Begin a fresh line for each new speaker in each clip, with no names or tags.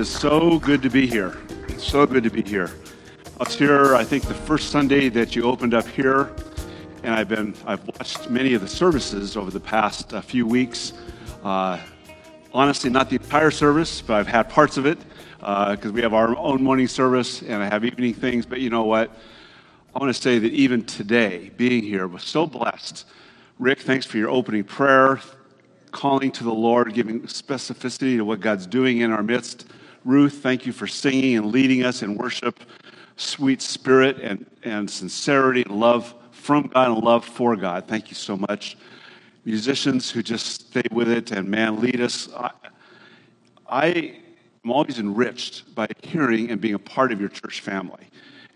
Is so good to be here. So good to be here. I was here, I think, the first Sunday that you opened up here, and I've been I've watched many of the services over the past uh, few weeks. Uh, honestly, not the entire service, but I've had parts of it because uh, we have our own morning service and I have evening things. But you know what? I want to say that even today, being here, was so blessed. Rick, thanks for your opening prayer calling to the Lord, giving specificity to what God's doing in our midst. Ruth, thank you for singing and leading us in worship, sweet spirit and, and sincerity and love from God and love for God. Thank you so much. Musicians who just stay with it and, man, lead us. I, I am always enriched by hearing and being a part of your church family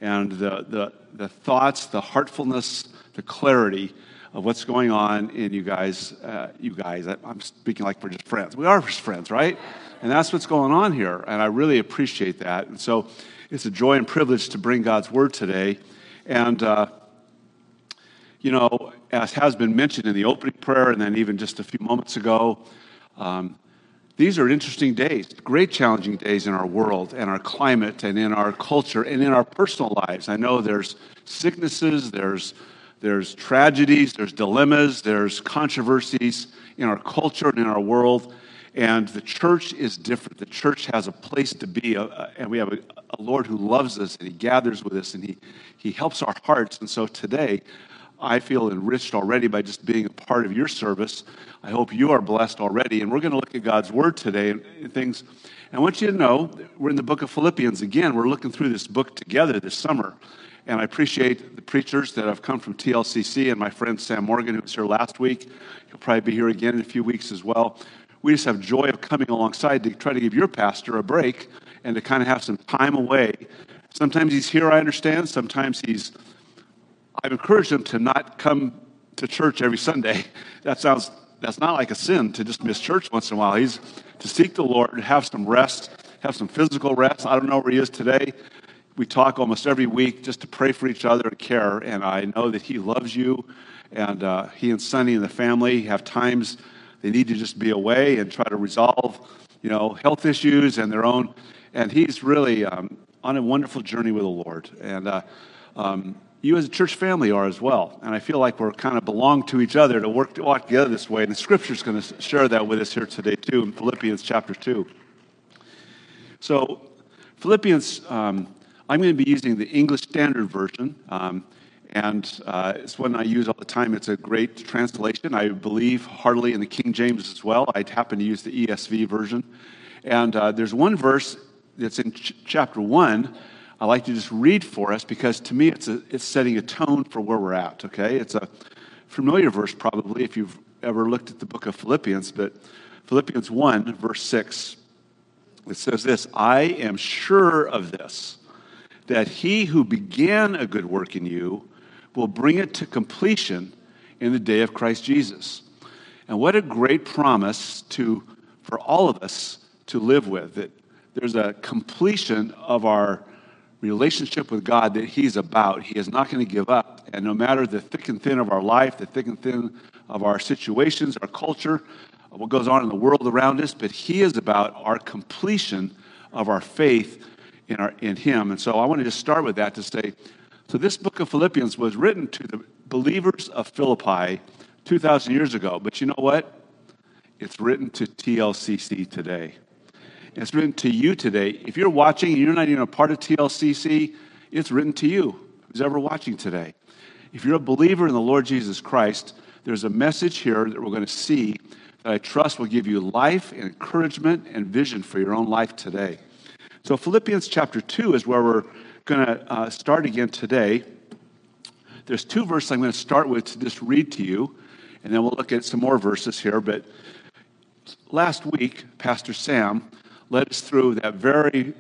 and the, the, the thoughts, the heartfulness, the clarity of what's going on in you guys. Uh, you guys, I'm speaking like we're just friends. We are just friends, right? And that's what's going on here. And I really appreciate that. And so it's a joy and privilege to bring God's word today. And, uh, you know, as has been mentioned in the opening prayer and then even just a few moments ago, um, these are interesting days, great challenging days in our world and our climate and in our culture and in our personal lives. I know there's sicknesses, there's there's tragedies, there's dilemmas, there's controversies in our culture and in our world. And the church is different. The church has a place to be, uh, and we have a, a, Lord who loves us, and He gathers with us, and He, he helps our hearts. And so today, I feel enriched already by just being a part of your service. I hope you are blessed already. And we're going to look at God's Word today and, and things. And I want you to know, we're in the book of Philippians again. We're looking through this book together this summer. And I appreciate the preachers that have come from TLCC and my friend Sam Morgan, who was here last week. He'll probably be here again in a few weeks as well. We just have joy of coming alongside to try to give your pastor a break and to kind of have some time away. Sometimes he's here, I understand. Sometimes he's, I've encouraged him to not come to church every Sunday. That sounds, that's not like a sin to just miss church once in a while. He's to seek the Lord, have some rest, have some physical rest. I don't know where he is today we talk almost every week just to pray for each other and care. And I know that he loves you. And uh, he and Sonny and the family have times they need to just be away and try to resolve, you know, health issues and their own. And he's really um, on a wonderful journey with the Lord. And uh, um, you as a church family are as well. And I feel like we're kind of belong to each other to work to walk together this way. And the scripture's going to share that with us here today, too, in Philippians chapter 2. So, Philippians um, I'm going to be using the English Standard Version, um, and uh, it's one I use all the time. It's a great translation. I believe heartily in the King James as well. I happen to use the ESV version. And uh, there's one verse that's in ch- chapter 1 I like to just read for us because to me it's, a, it's setting a tone for where we're at, okay? It's a familiar verse probably if you've ever looked at the book of Philippians, but Philippians 1, verse 6, it says this I am sure of this that he who began a good work in you will bring it to completion in the day of Christ Jesus. And what a great promise to, for all of us to live with that there's a completion of our relationship with God that He's about. He is not going to give up. And no matter the thick and thin of our life, the thick and thin of our situations, our culture, what goes on in the world around us, but He is about our completion of our faith in, our, in Him. And so I want to just start with that to say so this book of Philippians was written to the believers of Philippi 2,000 years ago. But you know what? It's written to TLCC today. It's written to you today. If you're watching and you're not even a part of TLCC, it's written to you, who's ever watching today. If you're a believer in the Lord Jesus Christ, there's a message here that we're going to see that I trust will give you life and encouragement and vision for your own life today. So, Philippians chapter 2 is where we're going to uh, start again today. There's two verses I'm going to start with to just read to you, and then we'll look at some more verses here. But last week, Pastor Sam led us through that very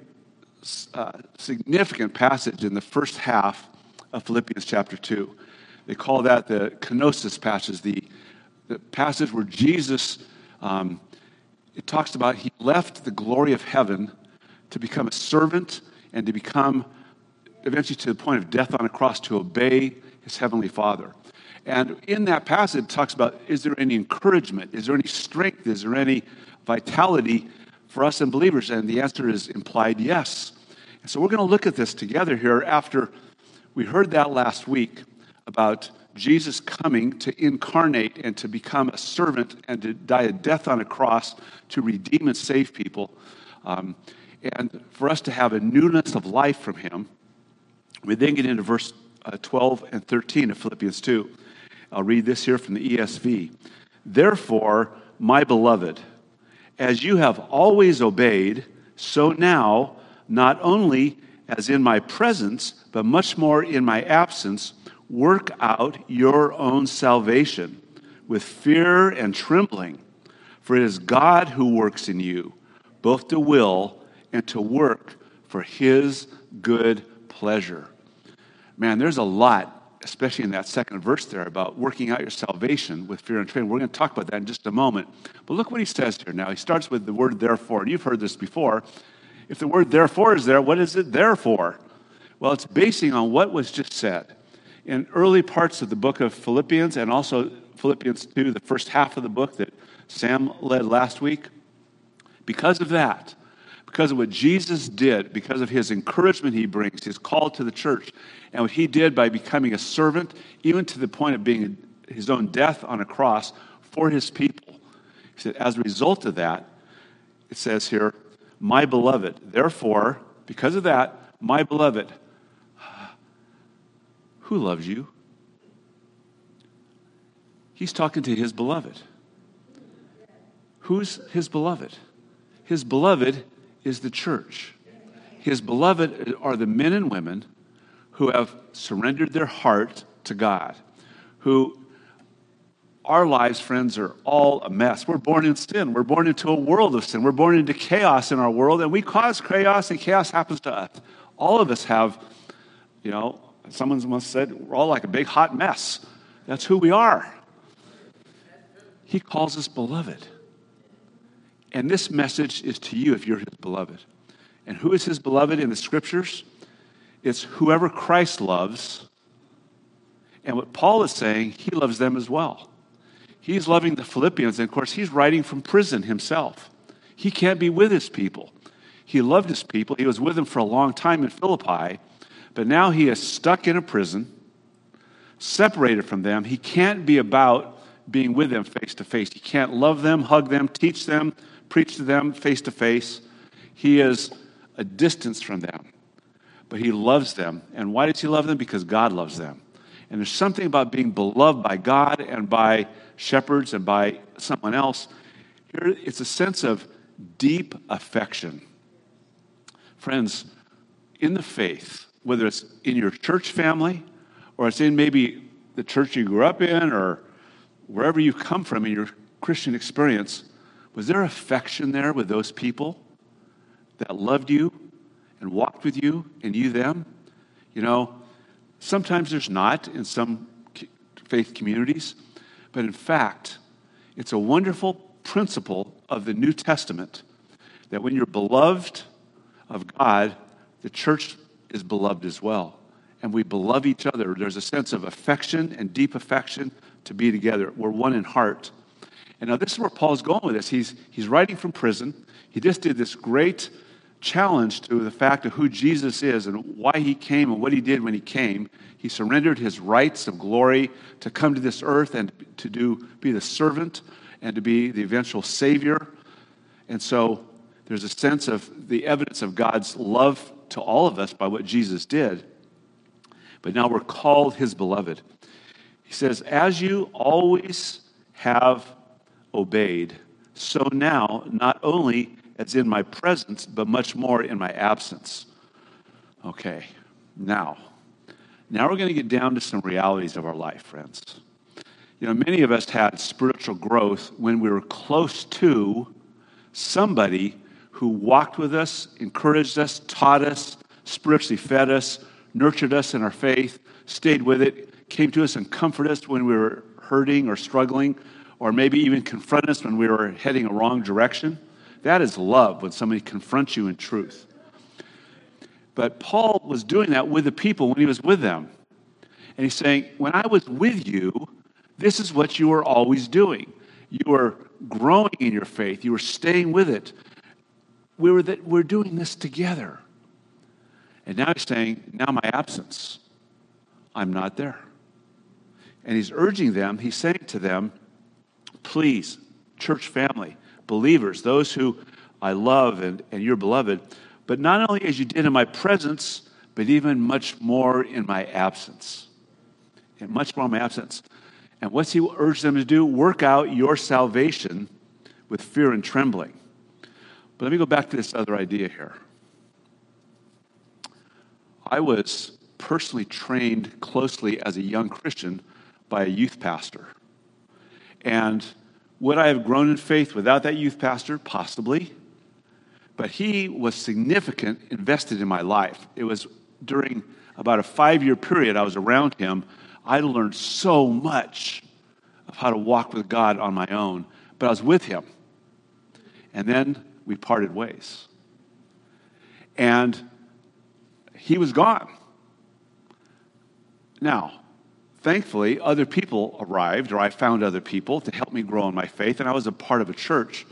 uh, significant passage in the first half of Philippians chapter 2. They call that the kenosis passage, the, the passage where Jesus, um, it talks about he left the glory of heaven to become a servant and to become eventually to the point of death on a cross to obey his heavenly Father. And in that passage, it talks about is there any encouragement? Is there any strength? Is there any vitality for us and believers? And the answer is implied yes. And so we're going to look at this together here after we heard that last week about Jesus coming to incarnate and to become a servant and to die a death on a cross to redeem and save people. Um, and for us to have a newness of life from him. We then get into verse uh, 12 and 13 of Philippians 2. I'll read this here from the ESV. Therefore, my beloved, as you have always obeyed, so now, not only as in my presence, but much more in my absence, work out your own salvation with fear and trembling. For it is God who works in you, both to will and to work for his good pleasure. Man, there's a lot, especially in that second verse there, about working out your salvation with fear and trembling. We're going to talk about that in just a moment. But look what he says here now. He starts with the word therefore, and you've heard this before. If the word therefore is there, what is it there for? Well, it's basing on what was just said. In early parts of the book of Philippians and also Philippians 2, the first half of the book that Sam led last week, because of that, because of what Jesus did, because of his encouragement he brings, his call to the church, and what he did by becoming a servant, even to the point of being his own death on a cross for his people. He said, as a result of that, it says here, my beloved, therefore, because of that, my beloved, who loves you? He's talking to his beloved. Who's his beloved? His beloved is the church. His beloved are the men and women who have surrendered their heart to God, who our lives, friends, are all a mess. We're born in sin. We're born into a world of sin. We're born into chaos in our world, and we cause chaos, and chaos happens to us. All of us have, you know, someone once said, we're all like a big hot mess. That's who we are. He calls us beloved. And this message is to you if you're his beloved. And who is his beloved in the scriptures? It's whoever Christ loves. And what Paul is saying, he loves them as well. He's loving the Philippians, and of course, he's writing from prison himself. He can't be with his people. He loved his people. He was with them for a long time in Philippi, but now he is stuck in a prison, separated from them. He can't be about being with them face to face. He can't love them, hug them, teach them, preach to them face to face. He is a distance from them, but he loves them. And why does he love them? Because God loves them. And there's something about being beloved by God and by shepherds and by someone else. Here, it's a sense of deep affection. Friends, in the faith, whether it's in your church family or it's in maybe the church you grew up in or wherever you come from in your Christian experience, was there affection there with those people that loved you and walked with you and you them? You know, sometimes there's not in some faith communities, but in fact, it's a wonderful principle of the New Testament that when you're beloved of God, the church is beloved as well. And we beloved each other. There's a sense of affection and deep affection to be together. We're one in heart. And now this is where Paul's going with this. He's, he's writing from prison. He just did this great challenge to the fact of who Jesus is and why he came and what he did when he came. He surrendered his rights of glory to come to this earth and to do, be the servant and to be the eventual Savior. And so there's a sense of the evidence of God's love to all of us by what Jesus did. But now we're called his beloved. He says, As you always have obeyed. So now, not only as in my presence, but much more in my absence. Okay, now, now we're going to get down to some realities of our life, friends. You know, many of us had spiritual growth when we were close to somebody who walked with us, encouraged us, taught us, spiritually fed us, nurtured us in our faith, stayed with it, came to us and comforted us when we were hurting or struggling, or maybe even confront us when we were heading a wrong direction. That is love when somebody confronts you in truth. But Paul was doing that with the people when he was with them. And he's saying, When I was with you, this is what you were always doing. You were growing in your faith, you were staying with it. we were we're doing this together. And now he's saying, now my absence, I'm not there. And he's urging them, he's saying to them, please, church family, believers, those who I love and, and you're beloved, but not only as you did in my presence, but even much more in my absence. And much more in my absence. And what's he urge them to do? Work out your salvation with fear and trembling. But let me go back to this other idea here. I was personally trained closely as a young Christian by a youth pastor. And would I have grown in faith without that youth pastor? Possibly. But he was significant, invested in my life. It was during about a five year period I was around him. I learned so much of how to walk with God on my own, but I was with him. And then we parted ways. And he was gone. Now, thankfully, other people arrived, or I found other people to help me grow in my faith, and I was a part of a church.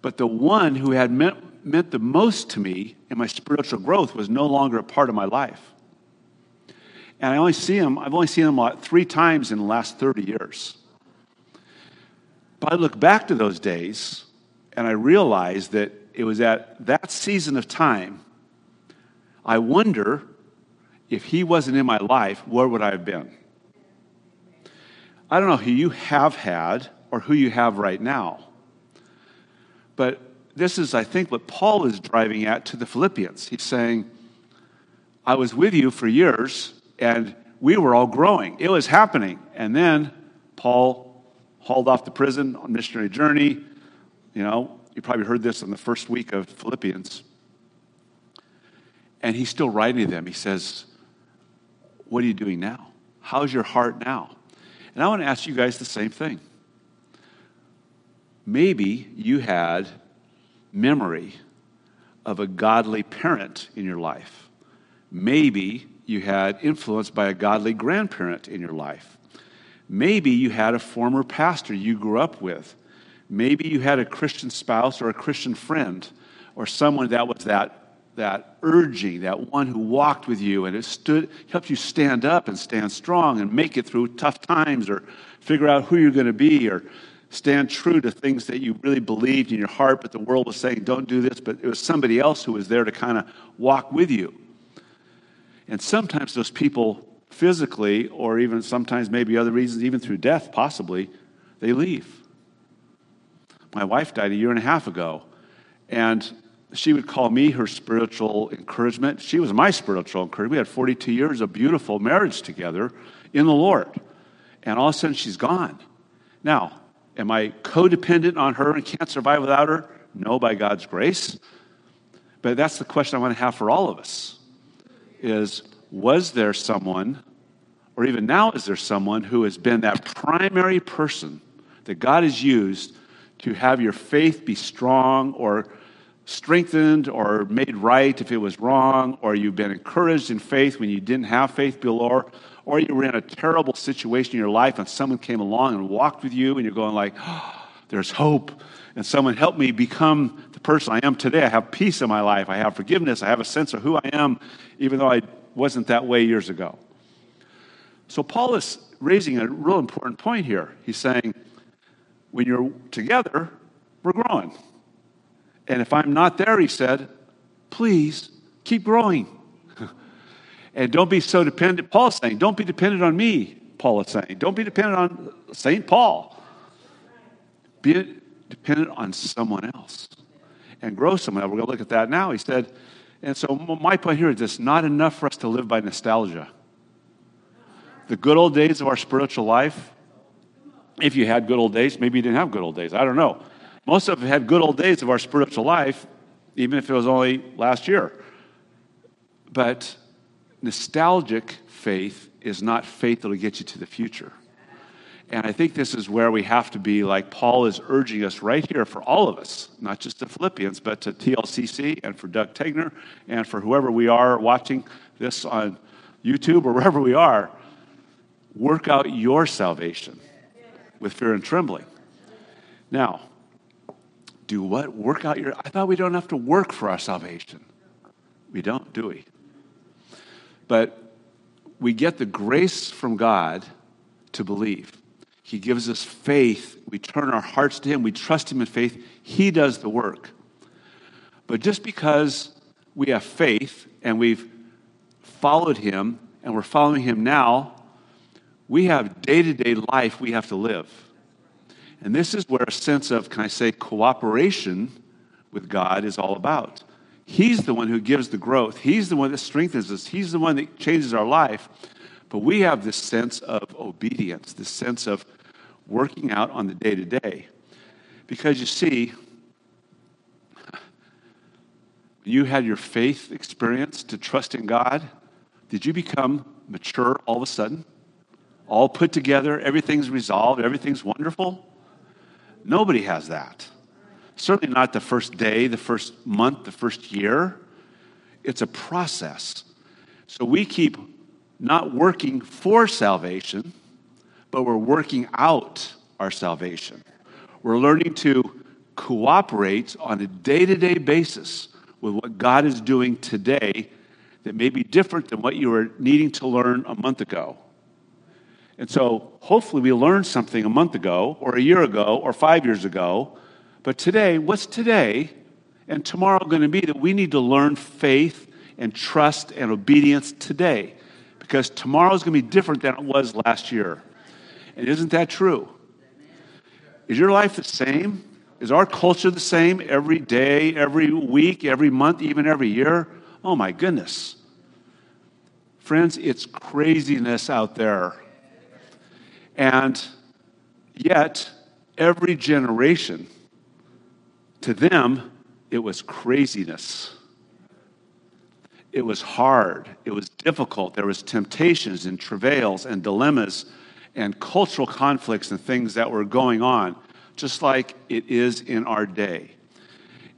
But the one who had meant, meant the most to me in my spiritual growth was no longer a part of my life. And I only see him, I've only seen him about three times in the last 30 years. But I look back to those days and I realize that it was at that season of time, I wonder if he wasn't in my life, where would I have been? I don't know who you have had or who you have right now. But this is, I think, what Paul is driving at to the Philippians. He's saying, I was with you for years and we were all growing. It was happening. And then Paul hauled off to prison on missionary journey. You know, you probably heard this in the first week of Philippians. And he's still writing to them. He says, What are you doing now? How's your heart now? And I want to ask you guys the same thing. Maybe you had memory of a godly parent in your life. Maybe you had influence by a godly grandparent in your life. Maybe you had a former pastor you grew up with. Maybe you had a Christian spouse or a Christian friend or someone that was that, that urging, that one who walked with you and it stood, helped you stand up and stand strong and make it through tough times or figure out who you're going to be or stand true to things that you really believed in your heart, but the world was saying, don't do this, but it was somebody else who was there to kind of walk with you. And sometimes those people, physically, or even sometimes maybe other reasons, even through death, possibly, they leave. My wife died a year and a half ago, and she would call me her spiritual encouragement. She was my spiritual encouragement. We had 42 years of beautiful marriage together in the Lord. And all of a sudden, she's gone. Now, am I codependent on her and can't survive without her? No, by God's grace. But that's the question I want to have for all of us is was there someone, or even now is there someone who has been that primary person that God has used to have your faith be strong or strengthened or made right if it was wrong, or you've been encouraged in faith when you didn't have faith before, or you were in a terrible situation in your life and someone came along and walked with you and you're going like, oh, there's hope. And someone helped me become the person I am today. I have peace in my life. I have forgiveness. I have a sense of who I am, even though I wasn't that way years ago. So Paul is raising a real important point here. He's saying, when you're together, we're growing. And if I'm not there, he said, please keep growing. and don't be so dependent. Paul's saying, don't be dependent on me, Paul is saying. Don't be dependent on St. Paul. Be dependent on someone else and grow someone else. We're going to look at that now. He said, and so my point here is this not enough for us to live by nostalgia. The good old days of our spiritual life, if you had good old days, maybe you didn't have good old days. I don't know. Most of us have had good old days of our spiritual life, even if it was only last year. But nostalgic faith is not faith that will get you to the future. And I think this is where we have to be like Paul is urging us right here for all of us, not just the Philippians, but to TLCC and for Doug Tegner and for whoever we are watching this on YouTube or wherever we are. Work out your salvation with fear and trembling. Now, Do what? Work out your. I thought we don't have to work for our salvation. We don't, do we? But we get the grace from God to believe. He gives us faith. We turn our hearts to Him. We trust Him in faith. He does the work. But just because we have faith and we've followed Him and we're following Him now, we have day to day life we have to live. And this is where a sense of, can I say, cooperation with God is all about. He's the one who gives the growth, He's the one that strengthens us, He's the one that changes our life. But we have this sense of obedience, this sense of working out on the day to day. Because you see, you had your faith experience to trust in God, did you become mature all of a sudden? All put together, everything's resolved, everything's wonderful? Nobody has that. Certainly not the first day, the first month, the first year. It's a process. So we keep not working for salvation, but we're working out our salvation. We're learning to cooperate on a day to day basis with what God is doing today that may be different than what you were needing to learn a month ago. And so hopefully we learned something a month ago, or a year ago, or five years ago. But today, what's today and tomorrow going to be that we need to learn faith and trust and obedience today? Because tomorrow is going to be different than it was last year. And isn't that true? Is your life the same? Is our culture the same every day, every week, every month, even every year? Oh my goodness. Friends, it's craziness out there. And yet, every generation, to them, it was craziness. It was hard. It was difficult. There was temptations and travails and dilemmas and cultural conflicts and things that were going on, just like it is in our day.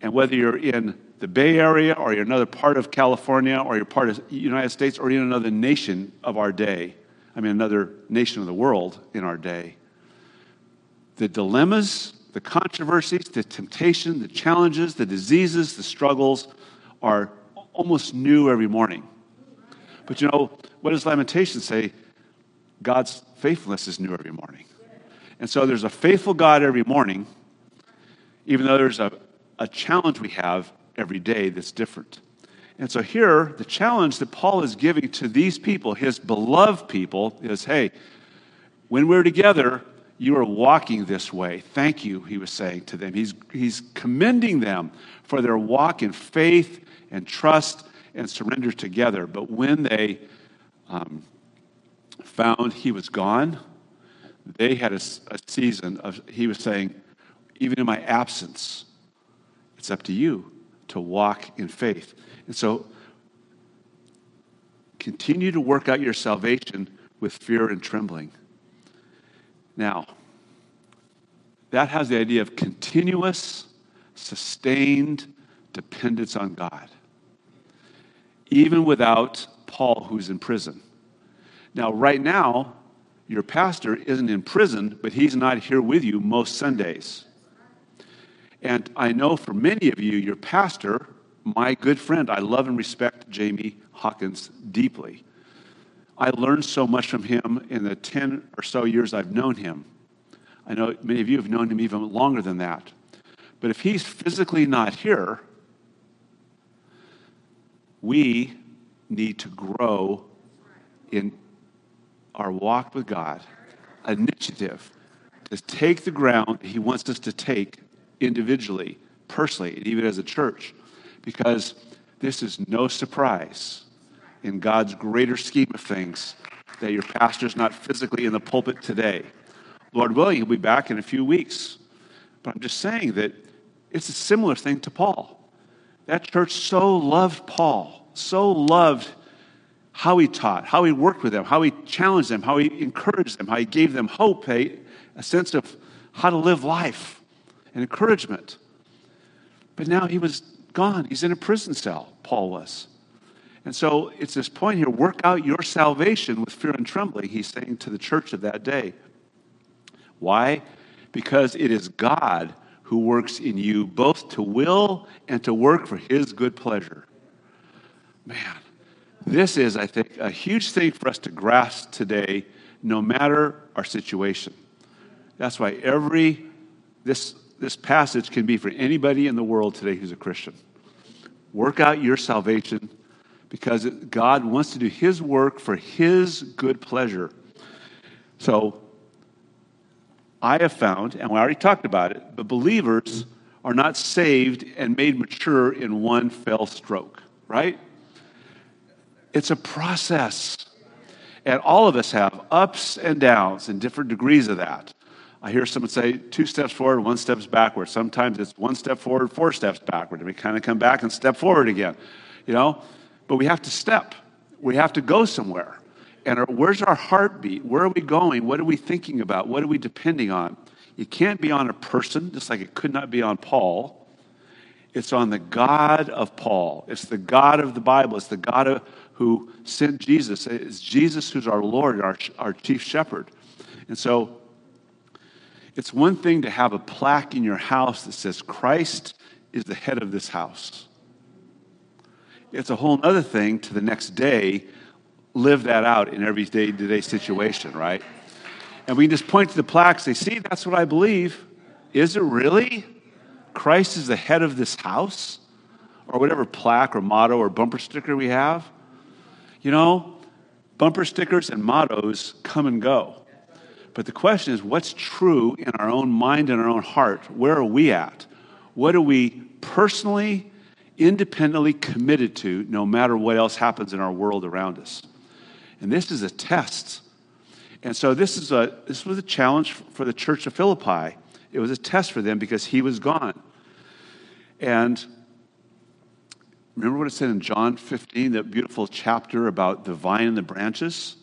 And whether you're in the Bay Area or you're another part of California or you're part of the United States or in another nation of our day, I mean, another nation of the world in our day. The dilemmas, the controversies, the temptation, the challenges, the diseases, the struggles are almost new every morning. But you know, what does Lamentation say? God's faithfulness is new every morning. And so there's a faithful God every morning, even though there's a, a challenge we have every day that's different. And so here, the challenge that Paul is giving to these people, his beloved people, is hey, when we're together, you are walking this way. Thank you, he was saying to them. He's, he's commending them for their walk in faith and trust and surrender together. But when they um, found he was gone, they had a, a season of, he was saying, even in my absence, it's up to you to walk in faith. And so continue to work out your salvation with fear and trembling. Now, that has the idea of continuous, sustained dependence on God, even without Paul, who's in prison. Now, right now, your pastor isn't in prison, but he's not here with you most Sundays. And I know for many of you, your pastor my good friend. I love and respect Jamie Hawkins deeply. I learned so much from him in the 10 or so years I've known him. I know many of you have known him even longer than that. But if he's physically not here, we need to grow in our walk with God, initiative to take the ground he wants us to take individually, personally, and even as a church because this is no surprise in God's greater scheme of things that your pastor's not physically in the pulpit today. Lord willing, he'll be back in a few weeks. But I'm just saying that it's a similar thing to Paul. That church so loved Paul, so loved how he taught, how he worked with them, how he challenged them, how he encouraged them, how he gave them hope, a, a sense of how to live life and encouragement. But now he was gone. He's in a prison cell, Paul was. And so it's this point here work out your salvation with fear and trembling, he's saying to the church of that day. Why? Because it is God who works in you both to will and to work for his good pleasure. Man, this is, I think, a huge thing for us to grasp today, no matter our situation. That's why every, this, this passage can be for anybody in the world today who's a Christian. Work out your salvation because God wants to do his work for his good pleasure. So, I have found, and we already talked about it, but believers are not saved and made mature in one fell stroke, right? It's a process. And all of us have ups and downs and different degrees of that. I hear someone say two steps forward, one steps backward. Sometimes it's one step forward, four steps backward, and we kind of come back and step forward again. You know, but we have to step. We have to go somewhere. And our, where's our heartbeat? Where are we going? What are we thinking about? What are we depending on? It can't be on a person, just like it could not be on Paul. It's on the God of Paul. It's the God of the Bible. It's the God of, who sent Jesus. It's Jesus who's our Lord, our, our chief shepherd. And so it's one thing to have a plaque in your house that says, Christ is the head of this house. It's a whole other thing to the next day live that out in every day to day situation, right? And we just point to the plaque say, see, that's what I believe. Is it really? Christ is the head of this house? Or whatever plaque or motto or bumper sticker we have. You know, bumper stickers and mottos come and go. But the question is, what's true in our own mind and our own heart? Where are we at? What are we personally, independently committed to, no matter what else happens in our world around us? And this is a test. And so this, is a, this was a challenge for the church of Philippi. It was a test for them because he was gone. And remember what it said in John 15, that beautiful chapter about the vine and the branches?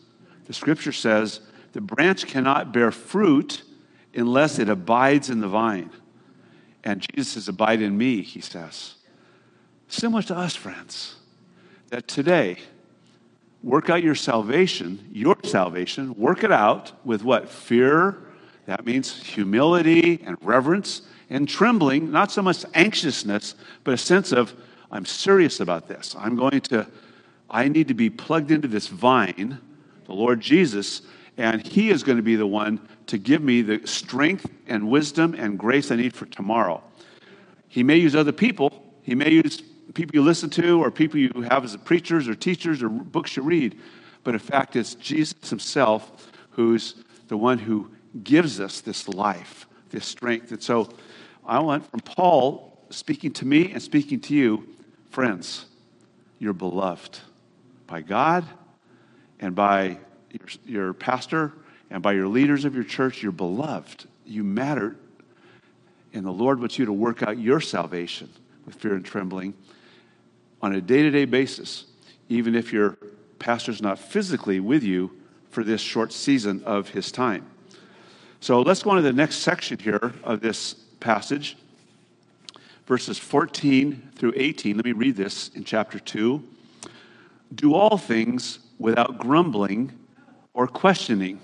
The scripture says, the branch cannot bear fruit unless it abides in the vine. And Jesus says, Abide in me, he says. Similar to us, friends, that today, work out your salvation, your salvation, work it out with what? Fear. That means humility and reverence and trembling, not so much anxiousness, but a sense of, I'm serious about this. I'm going to, I need to be plugged into this vine, the Lord Jesus, and He is going to be the one to give me the strength and wisdom and grace I need for tomorrow. He may use other people, He may use people you listen to or people you have as preachers or teachers or books you read. But in fact, it's Jesus himself who's the one who gives us this life, this strength. And so I want from Paul speaking to me and speaking to you, friends, you're beloved by God and by your, your pastor and by your leaders of your church. You're beloved. You matter. And the Lord wants you to work out your salvation with fear and trembling on a day to day basis, even if your pastor's not physically with you for this short season of his time. So let's go on to the next section here of this passage, verses 14 through 18. Let me read this in chapter 2. Do all things without grumbling or questioning.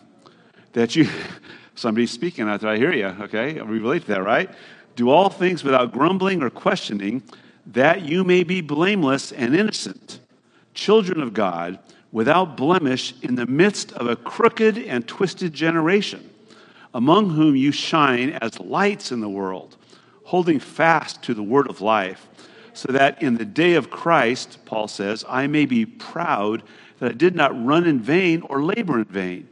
That you, somebody's speaking out there, I hear you, okay? We relate to that, right? Do all things without grumbling or questioning that you may be blameless and innocent, children of God, without blemish in the midst of a crooked and twisted generation, among whom you shine as lights in the world, holding fast to the word of life, so that in the day of Christ, Paul says, I may be proud that I did not run in vain or labor in vain.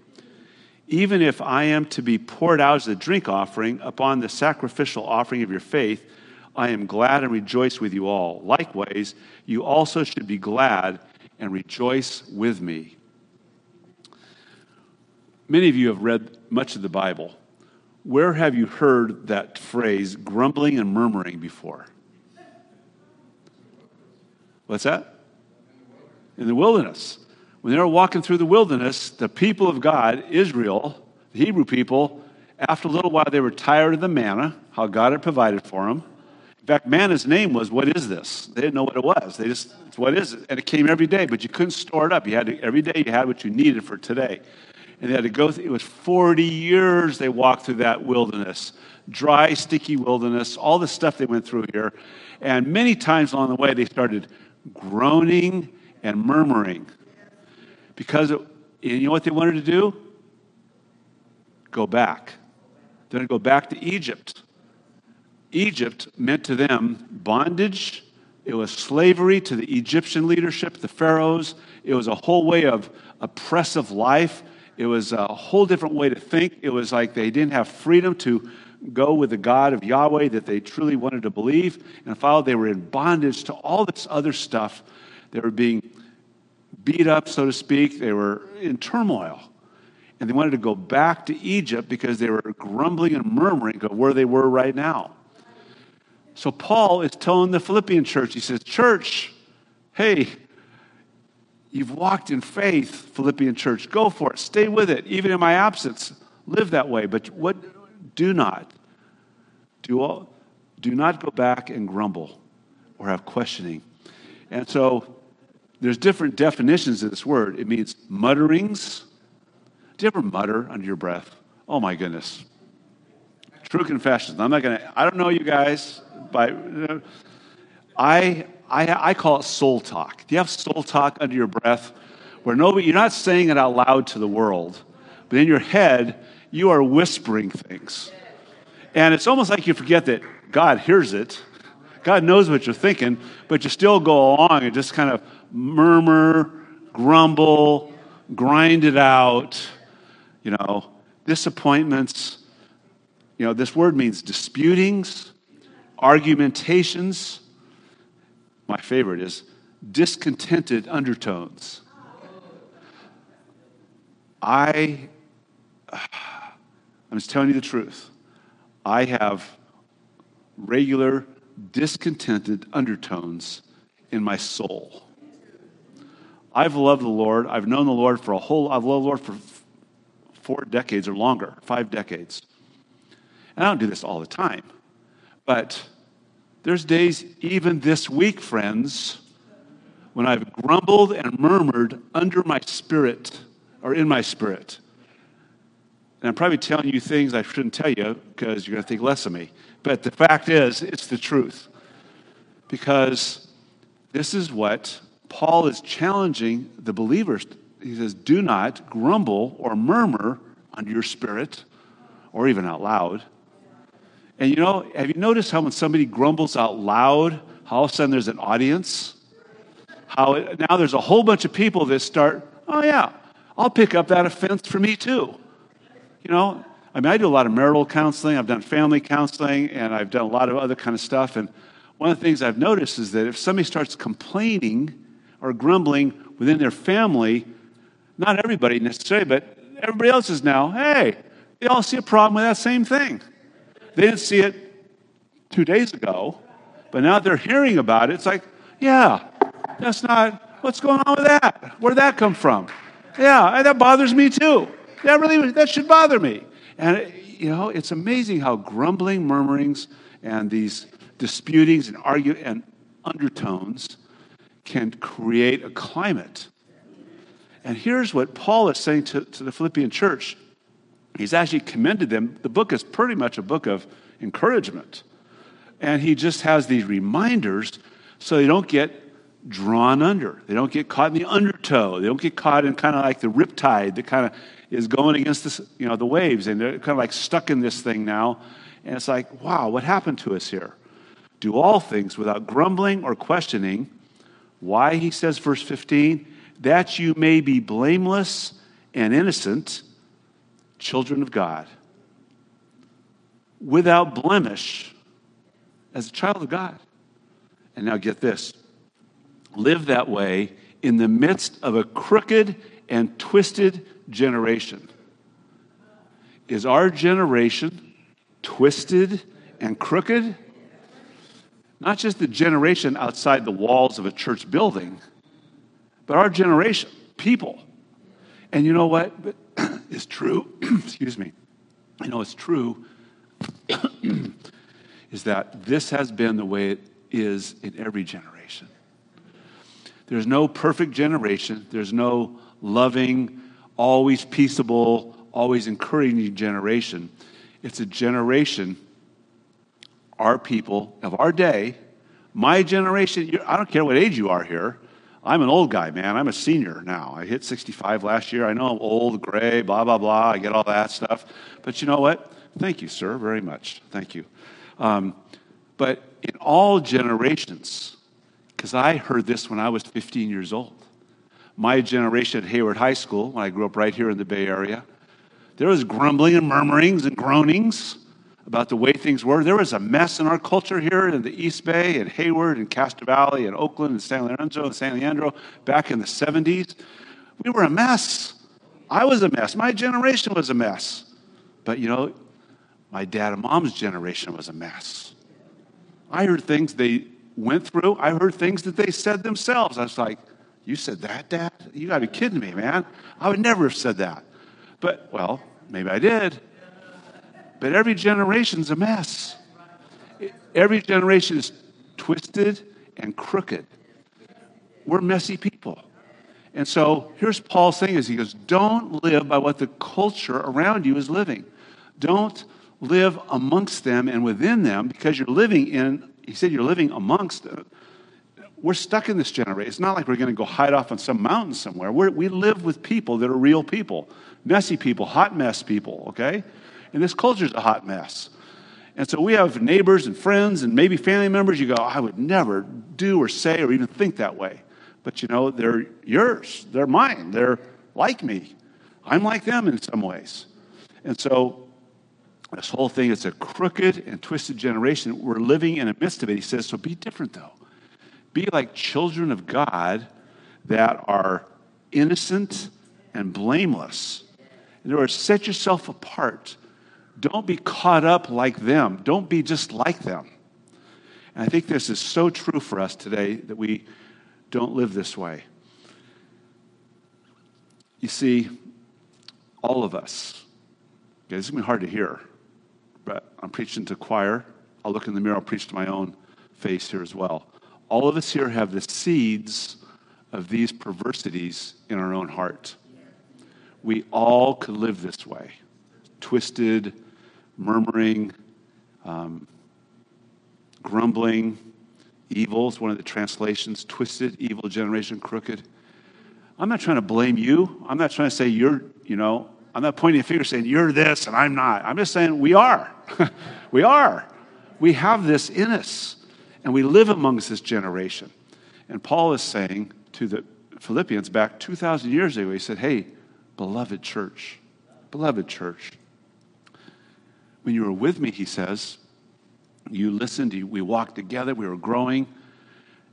Even if I am to be poured out as a drink offering upon the sacrificial offering of your faith, I am glad and rejoice with you all. Likewise, you also should be glad and rejoice with me. Many of you have read much of the Bible. Where have you heard that phrase, grumbling and murmuring, before? What's that? In the wilderness. When they were walking through the wilderness, the people of God, Israel, the Hebrew people, after a little while, they were tired of the manna, how God had provided for them In fact, manna's name was, What is this? They didn't know what it was. They just, What is it? And it came every day, but you couldn't store it up. You had to, every day you had what you needed for today. And they had to go through, it was 40 years they walked through that wilderness dry, sticky wilderness, all the stuff they went through here. And many times along the way, they started groaning and murmuring because it, you know what they wanted to do? Go back. They're going to go back to Egypt. Egypt meant to them bondage. It was slavery to the Egyptian leadership, the pharaohs. It was a whole way of oppressive life. It was a whole different way to think. It was like they didn't have freedom to go with the God of Yahweh that they truly wanted to believe and follow. They were in bondage to all this other stuff. They were being beat up, so to speak. They were in turmoil. And they wanted to go back to Egypt because they were grumbling and murmuring of where they were right now. So Paul is telling the Philippian church, he says, Church, hey, you've walked in faith, Philippian church. Go for it. Stay with it. Even in my absence, live that way. But what do not do all, do not go back and grumble or have questioning. And so there's different definitions of this word. It means mutterings. Do you ever mutter under your breath? Oh my goodness. True confessions. I'm not going to, I don't know you guys, but uh, I, I, I call it soul talk. Do you have soul talk under your breath where nobody, you're not saying it out loud to the world, but in your head, you are whispering things. And it's almost like you forget that God hears it. God knows what you're thinking, but you still go along and just kind of murmur, grumble, grind it out, you know, disappointments. You know, this word means disputings, argumentations. My favorite is discontented undertones. I, I'm just telling you the truth. I have regular discontented undertones in my soul. I've loved the Lord. I've known the Lord for a whole, I've loved the Lord for four decades or longer, five decades. And I don't do this all the time. But there's days, even this week, friends, when I've grumbled and murmured under my spirit or in my spirit. And I'm probably telling you things I shouldn't tell you because you're going to think less of me. But the fact is, it's the truth. Because this is what Paul is challenging the believers. He says, Do not grumble or murmur under your spirit or even out loud. And you know, have you noticed how when somebody grumbles out loud, how all of a sudden there's an audience? How it, now there's a whole bunch of people that start, oh yeah, I'll pick up that offense for me too. You know, I mean, I do a lot of marital counseling, I've done family counseling, and I've done a lot of other kind of stuff. And one of the things I've noticed is that if somebody starts complaining or grumbling within their family, not everybody necessarily, but everybody else is now, hey, they all see a problem with that same thing. They didn't see it two days ago, but now they're hearing about it. It's like, yeah, that's not, what's going on with that? Where'd that come from? Yeah, that bothers me too. That really, that should bother me. And, you know, it's amazing how grumbling, murmurings, and these disputings and argue and undertones can create a climate. And here's what Paul is saying to, to the Philippian church. He's actually commended them. The book is pretty much a book of encouragement. And he just has these reminders so they don't get drawn under. They don't get caught in the undertow. They don't get caught in kind of like the riptide that kind of is going against this, you know, the waves. And they're kind of like stuck in this thing now. And it's like, wow, what happened to us here? Do all things without grumbling or questioning. Why, he says, verse 15, that you may be blameless and innocent, children of God, without blemish, as a child of God. And now get this live that way in the midst of a crooked and twisted generation. Is our generation twisted and crooked? Not just the generation outside the walls of a church building, but our generation, people. And you know what is true? Excuse me. You know, it's true is that this has been the way it is in every generation. There's no perfect generation, there's no loving, always peaceable, always encouraging generation. It's a generation, our people of our day, my generation, I don't care what age you are here. I'm an old guy, man. I'm a senior now. I hit 65 last year. I know I'm old, gray, blah, blah, blah. I get all that stuff. But you know what? Thank you, sir, very much. Thank you. Um, but in all generations, because I heard this when I was 15 years old, my generation at Hayward High School, when I grew up right here in the Bay Area, there was grumbling and murmurings and groanings about the way things were. There was a mess in our culture here in the East Bay and Hayward and Castro Valley and Oakland and San Lorenzo and San Leandro back in the 70s. We were a mess. I was a mess. My generation was a mess. But you know, my dad and mom's generation was a mess. I heard things they went through. I heard things that they said themselves. I was like, You said that, Dad? You got to be kidding me, man. I would never have said that. But, well, maybe I did. But every generation's a mess. Every generation is twisted and crooked. We're messy people. And so here's Paul saying is he goes, don't live by what the culture around you is living. Don't live amongst them and within them because you're living in, he said you're living amongst, uh, we're stuck in this generation. It's not like we're going to go hide off on some mountain somewhere. We're, we live with people that are real people, messy people, hot mess people, okay? And this culture is a hot mess. And so we have neighbors and friends and maybe family members. You go, I would never do or say or even think that way. But you know, they're yours, they're mine, they're like me. I'm like them in some ways. And so this whole thing is a crooked and twisted generation. We're living in the midst of it. He says, so be different though. Be like children of God that are innocent and blameless. In other words, set yourself apart don't be caught up like them. Don't be just like them. And I think this is so true for us today that we don't live this way. You see, all of us, okay, this is going to be hard to hear, but I'm preaching to choir. I'll look in the mirror, I'll preach to my own face here as well. All of us here have the seeds of these perversities in our own heart. We all could live this way twisted, murmuring, um, grumbling, evil is one of the translations, twisted, evil generation, crooked. I'm not trying to blame you. I'm not trying to say you're, you know, I'm not pointing a finger saying you're this and I'm not. I'm just saying we are. we are. We have this in us and we live amongst this generation. And Paul is saying to the Philippians back 2,000 years ago, he said, Hey, beloved church, beloved church, when you were with me, he says, you listened, we walked together, we were growing.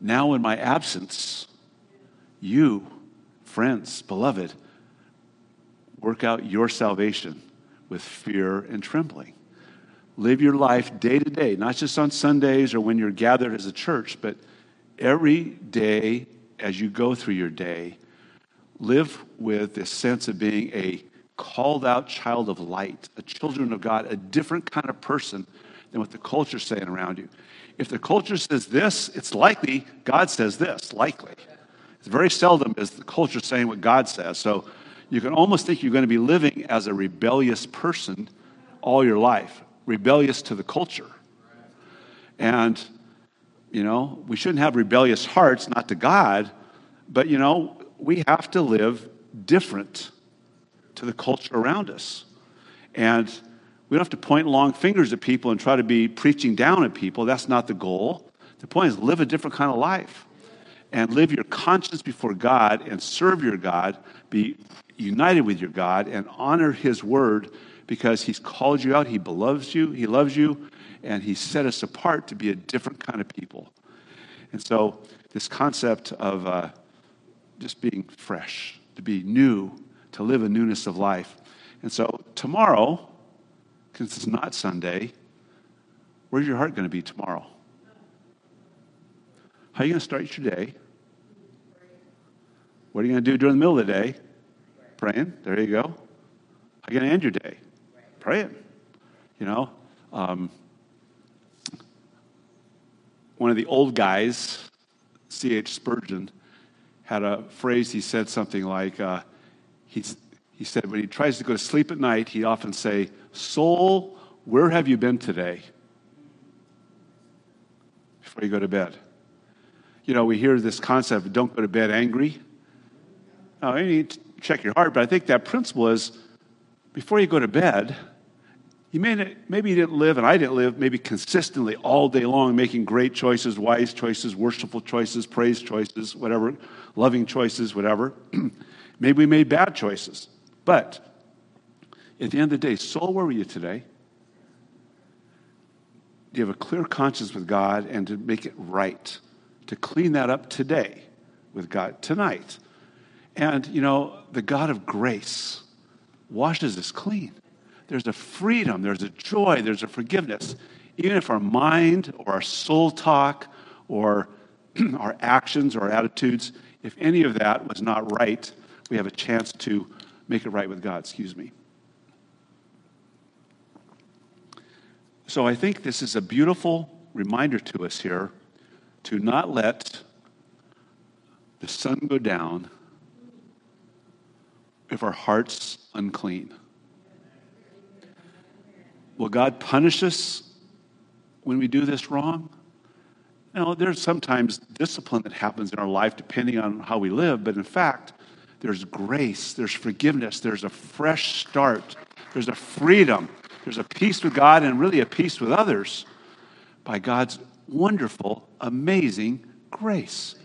Now, in my absence, you, friends, beloved, work out your salvation with fear and trembling. Live your life day to day, not just on Sundays or when you're gathered as a church, but every day as you go through your day. Live with this sense of being a called out child of light, a children of God, a different kind of person than what the culture's saying around you. If the culture says this, it's likely God says this, likely. It's very seldom is the culture saying what God says. So you can almost think you're going to be living as a rebellious person all your life, rebellious to the culture. And, you know, we shouldn't have rebellious hearts, not to God, but, you know, we have to live different to the culture around us. And we don't have to point long fingers at people and try to be preaching down at people. That's not the goal. The point is live a different kind of life and live your conscience before God and serve your God, be united with your God and honor his word because he's called you out, he loves you, he loves you, and he set us apart to be a different kind of people. And so this concept of uh, just being fresh, to be new, to live a newness of life. And so tomorrow, because it's not Sunday, where's your heart going to be tomorrow? How are you going to start your day? What are you going to do during the middle of the day? Praying. There you go. How are you going to end your day? Praying. You know, um, one of the old guys, C.H. Spurgeon, had a phrase he said something like, uh, He's, he said when he tries to go to sleep at night, he'd often say, Soul, where have you been today? Before you go to bed. You know, we hear this concept don't go to bed angry. Now, you need to check your heart, but I think that principle is before you go to bed, you may, maybe you didn't live, and I didn't live, maybe consistently all day long, making great choices, wise choices, worshipful choices, praise choices, whatever, loving choices, whatever. maybe we made bad choices. But at the end of the day, soul, where were you today? Do you have a clear conscience with God and to make it right? To clean that up today with God, tonight. And, you know, the God of grace washes us clean. There's a freedom, there's a joy, there's a forgiveness. Even if our mind or our soul talk or our actions or attitudes, if any of that was not right, we have a chance to make it right with God, excuse me. So I think this is a beautiful reminder to us here to not let the sun go down if our heart's unclean. Will God punish us when we do this wrong? No, there's sometimes discipline that happens in our life depending on how we live, but in fact, there's grace, there's forgiveness, there's a fresh start, there's a freedom, there's a peace with God and really a peace with others by God's wonderful, amazing grace.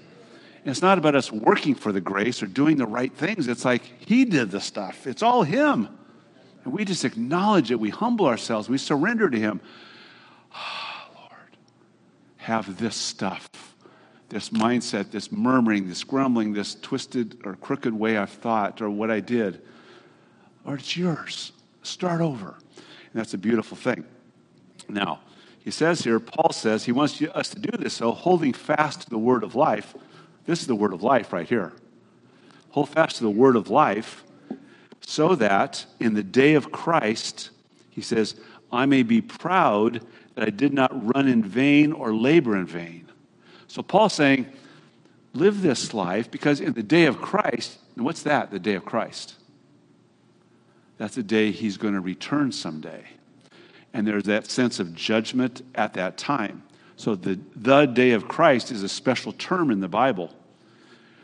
And it's not about us working for the grace or doing the right things. It's like He did the stuff, it's all Him. And we just acknowledge it, we humble ourselves, we surrender to Him. Oh, Lord, have this stuff this mindset, this murmuring, this grumbling, this twisted or crooked way I've thought or what I did. Or it's yours. Start over. And that's a beautiful thing. Now, he says here, Paul says he wants us to do this, so holding fast to the word of life. This is the word of life right here. Hold fast to the word of life so that in the day of Christ, he says, I may be proud that I did not run in vain or labor in vain. So Paul's saying, live this life because in the day of Christ, and what's that, the day of Christ? That's the day he's going to return someday. And there's that sense of judgment at that time. So the, the day of Christ is a special term in the Bible.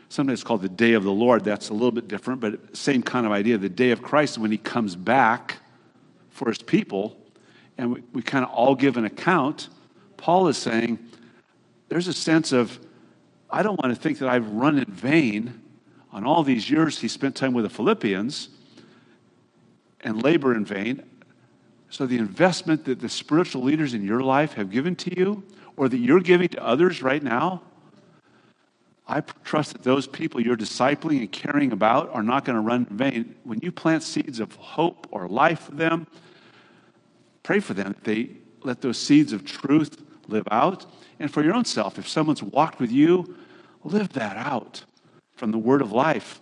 Sometimes it's called the day of the Lord. That's a little bit different, but same kind of idea. The day of Christ, when he comes back for his people, and we, we kind of all give an account, Paul is saying, there's a sense of, I don't want to think that I've run in vain on all these years he spent time with the Philippians and labor in vain. So, the investment that the spiritual leaders in your life have given to you, or that you're giving to others right now, I trust that those people you're discipling and caring about are not going to run in vain. When you plant seeds of hope or life for them, pray for them that they let those seeds of truth live out and for your own self. If someone's walked with you, live that out from the word of life.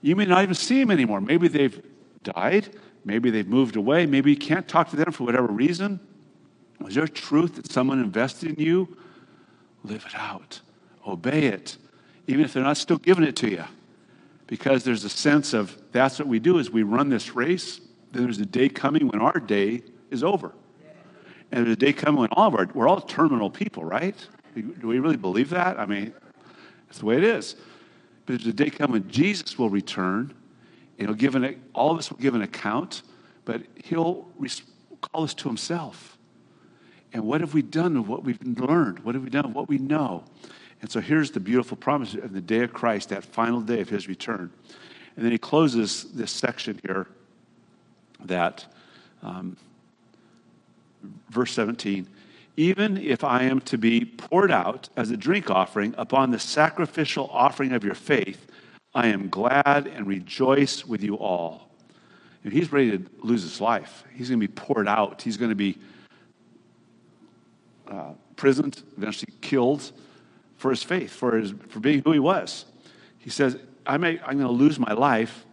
You may not even see them anymore. Maybe they've died. Maybe they've moved away. Maybe you can't talk to them for whatever reason. Is there truth that someone invested in you? Live it out. Obey it, even if they're not still giving it to you. Because there's a sense of that's what we do is we run this race. Then there's a day coming when our day is over. And a day coming when all of our, we're all terminal people, right? Do we really believe that? I mean, that's the way it is. But there's a day coming when Jesus will return, and he'll give an, all of us will give an account, but he'll call us to himself. And what have we done of what we've learned? What have we done of what we know? And so here's the beautiful promise of the day of Christ, that final day of his return. And then he closes this section here that um, verse 17 even if I am to be poured out as a drink offering upon the sacrificial offering of your faith, I am glad and rejoice with you all. And he's ready to lose his life. He's going to be poured out. He's going to be uh, imprisoned, eventually killed for his faith, for, his, for being who he was. He says, I may, I'm going to lose my life.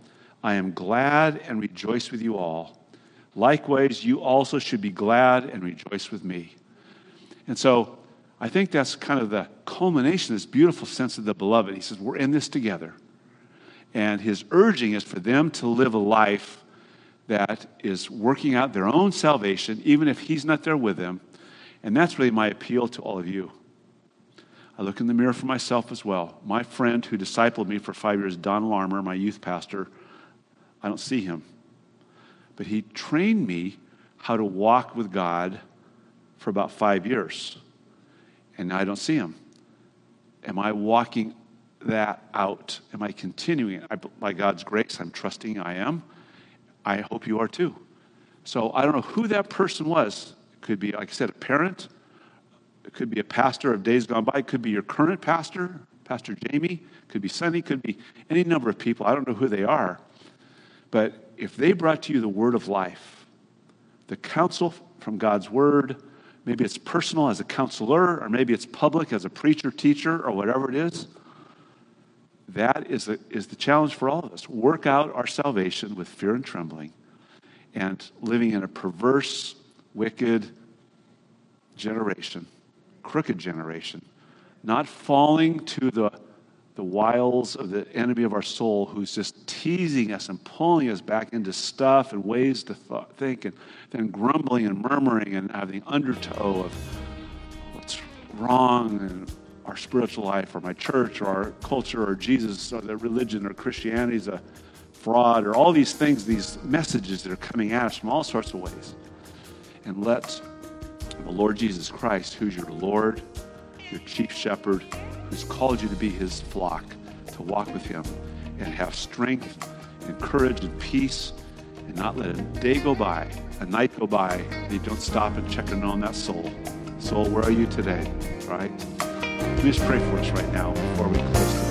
I am glad and rejoice with you all. Likewise, you also should be glad and rejoice with me. And so I think that's kind of the culmination, of this beautiful sense of the beloved. He says, We're in this together. And his urging is for them to live a life that is working out their own salvation, even if he's not there with them. And that's really my appeal to all of you. I look in the mirror for myself as well. My friend who discipled me for five years, Don Larmer, my youth pastor, I don't see him. But he trained me how to walk with God for about five years. And now I don't see him. Am I walking that out? Am I continuing? I, by God's grace, I'm trusting I am. I hope you are too. So I don't know who that person was. It could be, like I said, a parent. It could be a pastor of days gone by. It could be your current pastor, Pastor Jamie. It could be Sunny. Could be any number of people. I don't know who they are. But if they brought to you the word of life, the counsel from God's word, maybe it's personal as a counselor, or maybe it's public as a preacher, teacher, or whatever it is that is, a, is the challenge for all of us. Work out our salvation with fear and trembling and living in a perverse, wicked generation, crooked generation, not falling to the, the wiles of the enemy of our soul who's just teasing us and pulling us back into stuff and ways to th- think and then grumbling and murmuring and having undertow of what's wrong in our spiritual life or my church or our culture or Jesus or the religion or Christianity is a fraud or all these things, these messages that are coming at us from all sorts of ways. And let the Lord Jesus Christ, who's your Lord, your chief shepherd, who's called you to be his flock, to walk with him and have strength and courage and peace and not let a day go by, a night go by, that you don't stop and check in on that soul. Soul, where are you today? Right? Let me just pray for us right now before we close.